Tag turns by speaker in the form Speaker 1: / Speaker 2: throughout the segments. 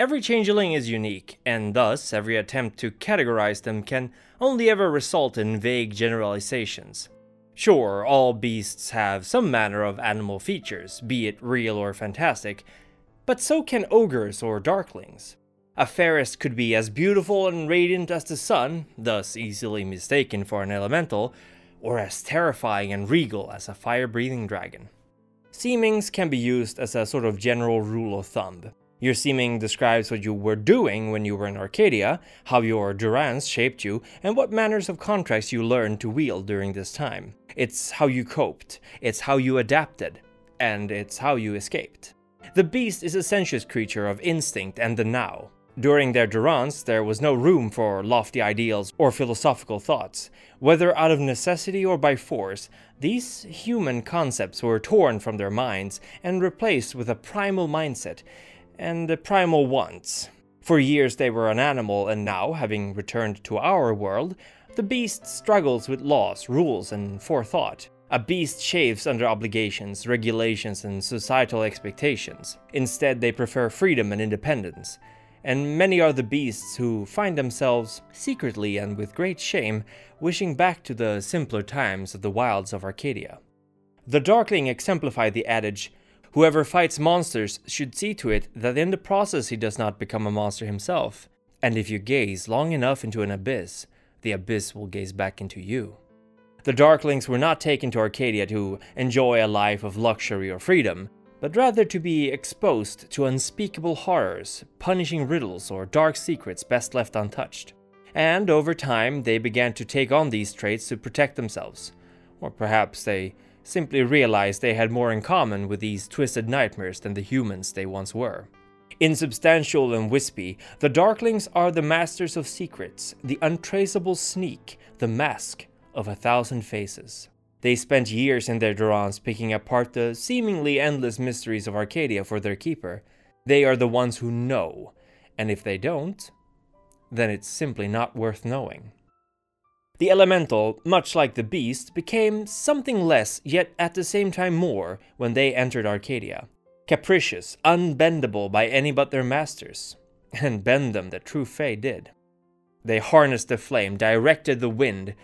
Speaker 1: Every changeling is unique, and thus every attempt to categorize them can only ever result in vague generalizations. Sure, all beasts have some manner of animal features, be it real or fantastic, but so can ogres or darklings. A fairest could be as beautiful and radiant as the sun, thus easily mistaken for an elemental, or as terrifying and regal as a fire breathing dragon. Seemings can be used as a sort of general rule of thumb. Your seeming describes what you were doing when you were in Arcadia, how your durance shaped you, and what manners of contracts you learned to wield during this time. It's how you coped, it's how you adapted, and it's how you escaped. The beast is a sensuous creature of instinct and the now. During their durance, there was no room for lofty ideals or philosophical thoughts. Whether out of necessity or by force, these human concepts were torn from their minds and replaced with a primal mindset and the primal wants. For years they were an animal, and now, having returned to our world, the beast struggles with laws, rules, and forethought. A beast chaves under obligations, regulations, and societal expectations. Instead, they prefer freedom and independence. And many are the beasts who find themselves, secretly and with great shame, wishing back to the simpler times of the wilds of Arcadia. The Darkling exemplified the adage Whoever fights monsters should see to it that in the process he does not become a monster himself. And if you gaze long enough into an abyss, the abyss will gaze back into you. The Darklings were not taken to Arcadia to enjoy a life of luxury or freedom, but rather to be exposed to unspeakable horrors, punishing riddles, or dark secrets best left untouched. And over time, they began to take on these traits to protect themselves. Or perhaps they simply realized they had more in common with these twisted nightmares than the humans they once were. Insubstantial and wispy, the Darklings are the masters of secrets, the untraceable sneak, the mask of a thousand faces. They spent years in their durance picking apart the seemingly endless mysteries of Arcadia for their keeper. They are the ones who know, and if they don't, then it's simply not worth knowing. The elemental, much like the beast, became something less, yet at the same time more, when they entered Arcadia. Capricious, unbendable by any but their masters. And bend them the true Fae did. They harnessed the flame, directed the wind,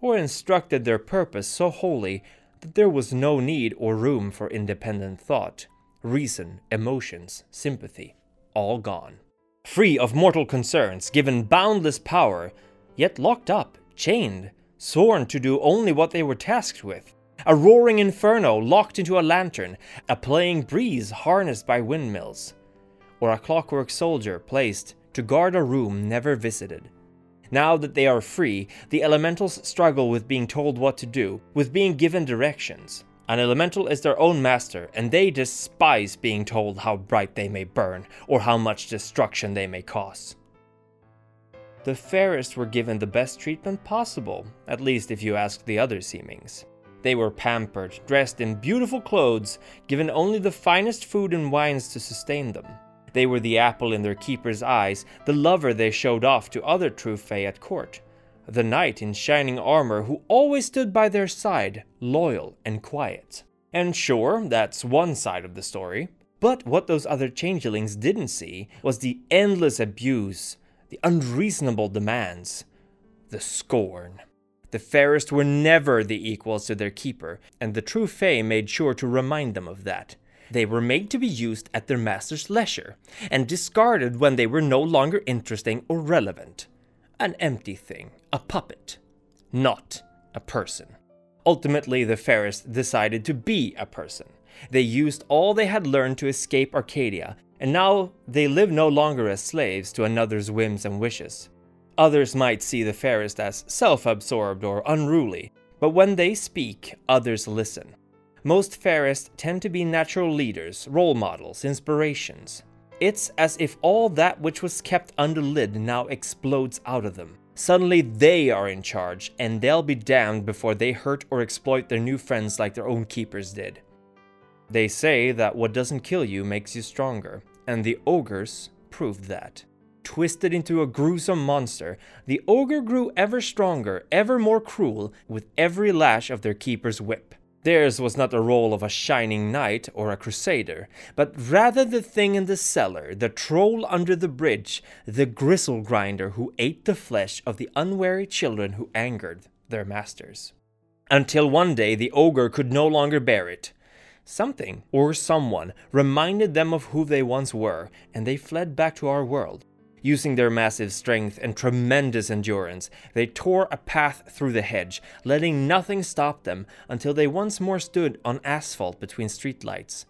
Speaker 1: or instructed their purpose so wholly that there was no need or room for independent thought, reason, emotions, sympathy, all gone. Free of mortal concerns, given boundless power, yet locked up chained, sworn to do only what they were tasked with. A roaring inferno locked into a lantern, a playing breeze harnessed by windmills, or a clockwork soldier placed to guard a room never visited. Now that they are free, the elementals struggle with being told what to do, with being given directions. An elemental is their own master, and they despise being told how bright they may burn or how much destruction they may cause. The fairest were given the best treatment possible, at least if you ask the other seemings. They were pampered, dressed in beautiful clothes, given only the finest food and wines to sustain them. They were the apple in their keeper's eyes, the lover they showed off to other true Fae at court, the knight in shining armor who always stood by their side, loyal and quiet. And sure, that's one side of the story. But what those other changelings didn't see was the endless abuse, the unreasonable demands, the scorn. The fairest were never the equals to their keeper, and the true Fae made sure to remind them of that. They were made to be used at their master's leisure, and discarded when they were no longer interesting or relevant. An empty thing, a puppet, not a person. Ultimately, the fairest decided to be a person. They used all they had learned to escape Arcadia and now they live no longer as slaves to another's whims and wishes. Others might see the fairest as self absorbed or unruly, but when they speak, others listen. Most fairest tend to be natural leaders, role models, inspirations. It's as if all that which was kept under lid now explodes out of them. Suddenly they are in charge, and they'll be damned before they hurt or exploit their new friends like their own keepers did. They say that what doesn't kill you makes you stronger, and the ogres proved that. Twisted into a gruesome monster, the ogre grew ever stronger, ever more cruel, with every lash of their keeper's whip. Theirs was not the role of a shining knight or a crusader, but rather the thing in the cellar, the troll under the bridge, the gristle grinder who ate the flesh of the unwary children who angered their masters. Until one day the ogre could no longer bear it. Something or someone reminded them of who they once were, and they fled back to our world. Using their massive strength and tremendous endurance, they tore a path through the hedge, letting nothing stop them until they once more stood on asphalt between streetlights.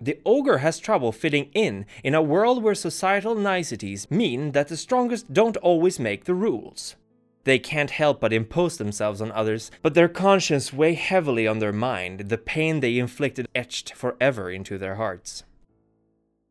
Speaker 1: The ogre has trouble fitting in in a world where societal niceties mean that the strongest don't always make the rules. They can't help but impose themselves on others, but their conscience weigh heavily on their mind, the pain they inflicted etched forever into their hearts.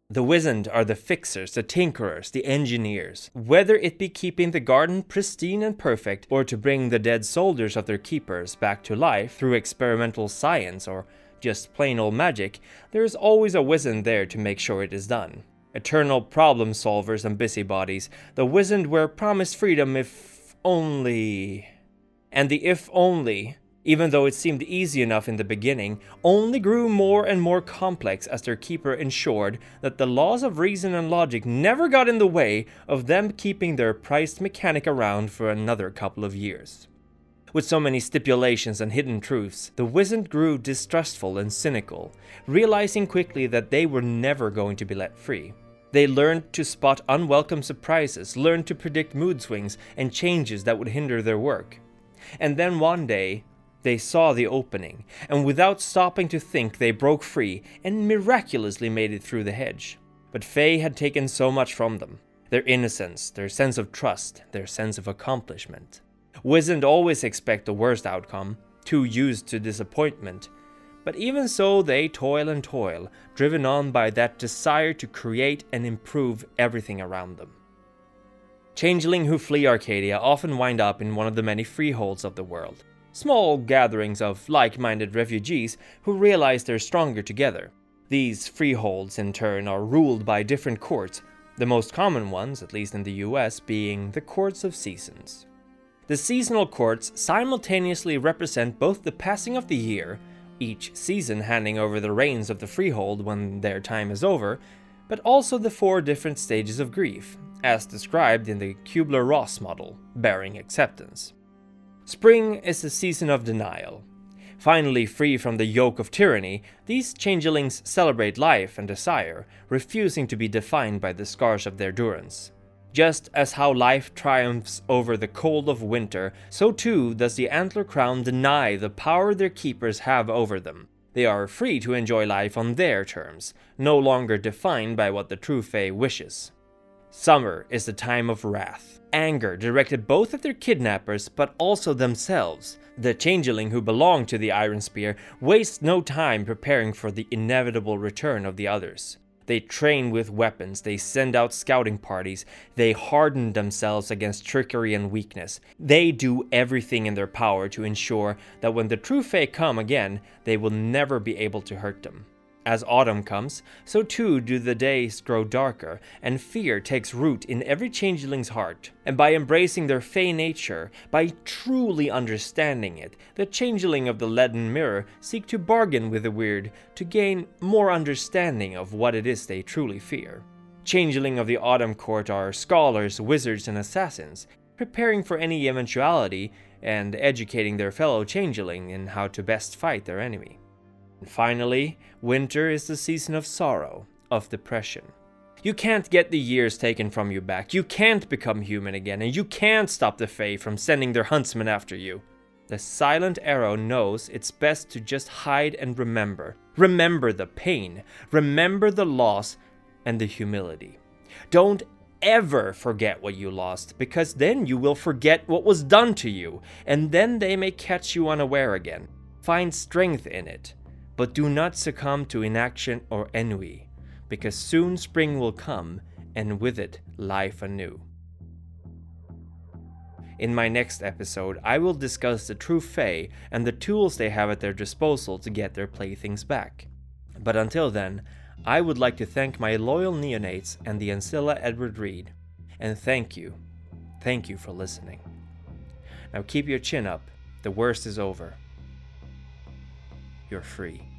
Speaker 1: The wizened are the fixers, the tinkerers, the engineers. Whether it be keeping the garden pristine and perfect, or to bring the dead soldiers of their keepers back to life through experimental science or just plain old magic, there is always a wizened there to make sure it is done. Eternal problem solvers and busybodies, the wizened were promised freedom if only. And the if only even though it seemed easy enough in the beginning, only grew more and more complex as their keeper ensured that the laws of reason and logic never got in the way of them keeping their prized mechanic around for another couple of years. With so many stipulations and hidden truths, the wizard grew distrustful and cynical, realizing quickly that they were never going to be let free. They learned to spot unwelcome surprises, learned to predict mood swings and changes that would hinder their work. And then one day, they saw the opening, and without stopping to think, they broke free and miraculously made it through the hedge. But Fae had taken so much from them their innocence, their sense of trust, their sense of accomplishment. Wizened always expect the worst outcome, too used to disappointment. But even so, they toil and toil, driven on by that desire to create and improve everything around them. Changeling who flee Arcadia often wind up in one of the many freeholds of the world small gatherings of like minded refugees who realize they're stronger together. These freeholds, in turn, are ruled by different courts, the most common ones, at least in the US, being the courts of seasons. The seasonal courts simultaneously represent both the passing of the year, each season handing over the reins of the freehold when their time is over, but also the four different stages of grief, as described in the Kubler Ross model, bearing acceptance. Spring is the season of denial. Finally free from the yoke of tyranny, these changelings celebrate life and desire, refusing to be defined by the scars of their durance. Just as how life triumphs over the cold of winter, so too does the antler crown deny the power their keepers have over them. They are free to enjoy life on their terms, no longer defined by what the true Fae wishes. Summer is the time of wrath, anger directed both at their kidnappers but also themselves. The changeling who belonged to the Iron Spear wastes no time preparing for the inevitable return of the others. They train with weapons, they send out scouting parties, they harden themselves against trickery and weakness. They do everything in their power to ensure that when the true Fae come again, they will never be able to hurt them. As autumn comes, so too do the days grow darker, and fear takes root in every changeling's heart. And by embracing their fey nature, by truly understanding it, the changeling of the leaden mirror seek to bargain with the weird to gain more understanding of what it is they truly fear. Changeling of the autumn court are scholars, wizards, and assassins, preparing for any eventuality and educating their fellow changeling in how to best fight their enemy. And finally, winter is the season of sorrow, of depression. You can't get the years taken from you back, you can't become human again, and you can't stop the Fae from sending their huntsmen after you. The silent arrow knows it's best to just hide and remember. Remember the pain, remember the loss, and the humility. Don't ever forget what you lost, because then you will forget what was done to you, and then they may catch you unaware again. Find strength in it. But do not succumb to inaction or ennui, because soon spring will come, and with it, life anew. In my next episode, I will discuss the true Fae and the tools they have at their disposal to get their playthings back. But until then, I would like to thank my loyal neonates and the Ancilla Edward Reed. And thank you, thank you for listening. Now keep your chin up, the worst is over. You're free.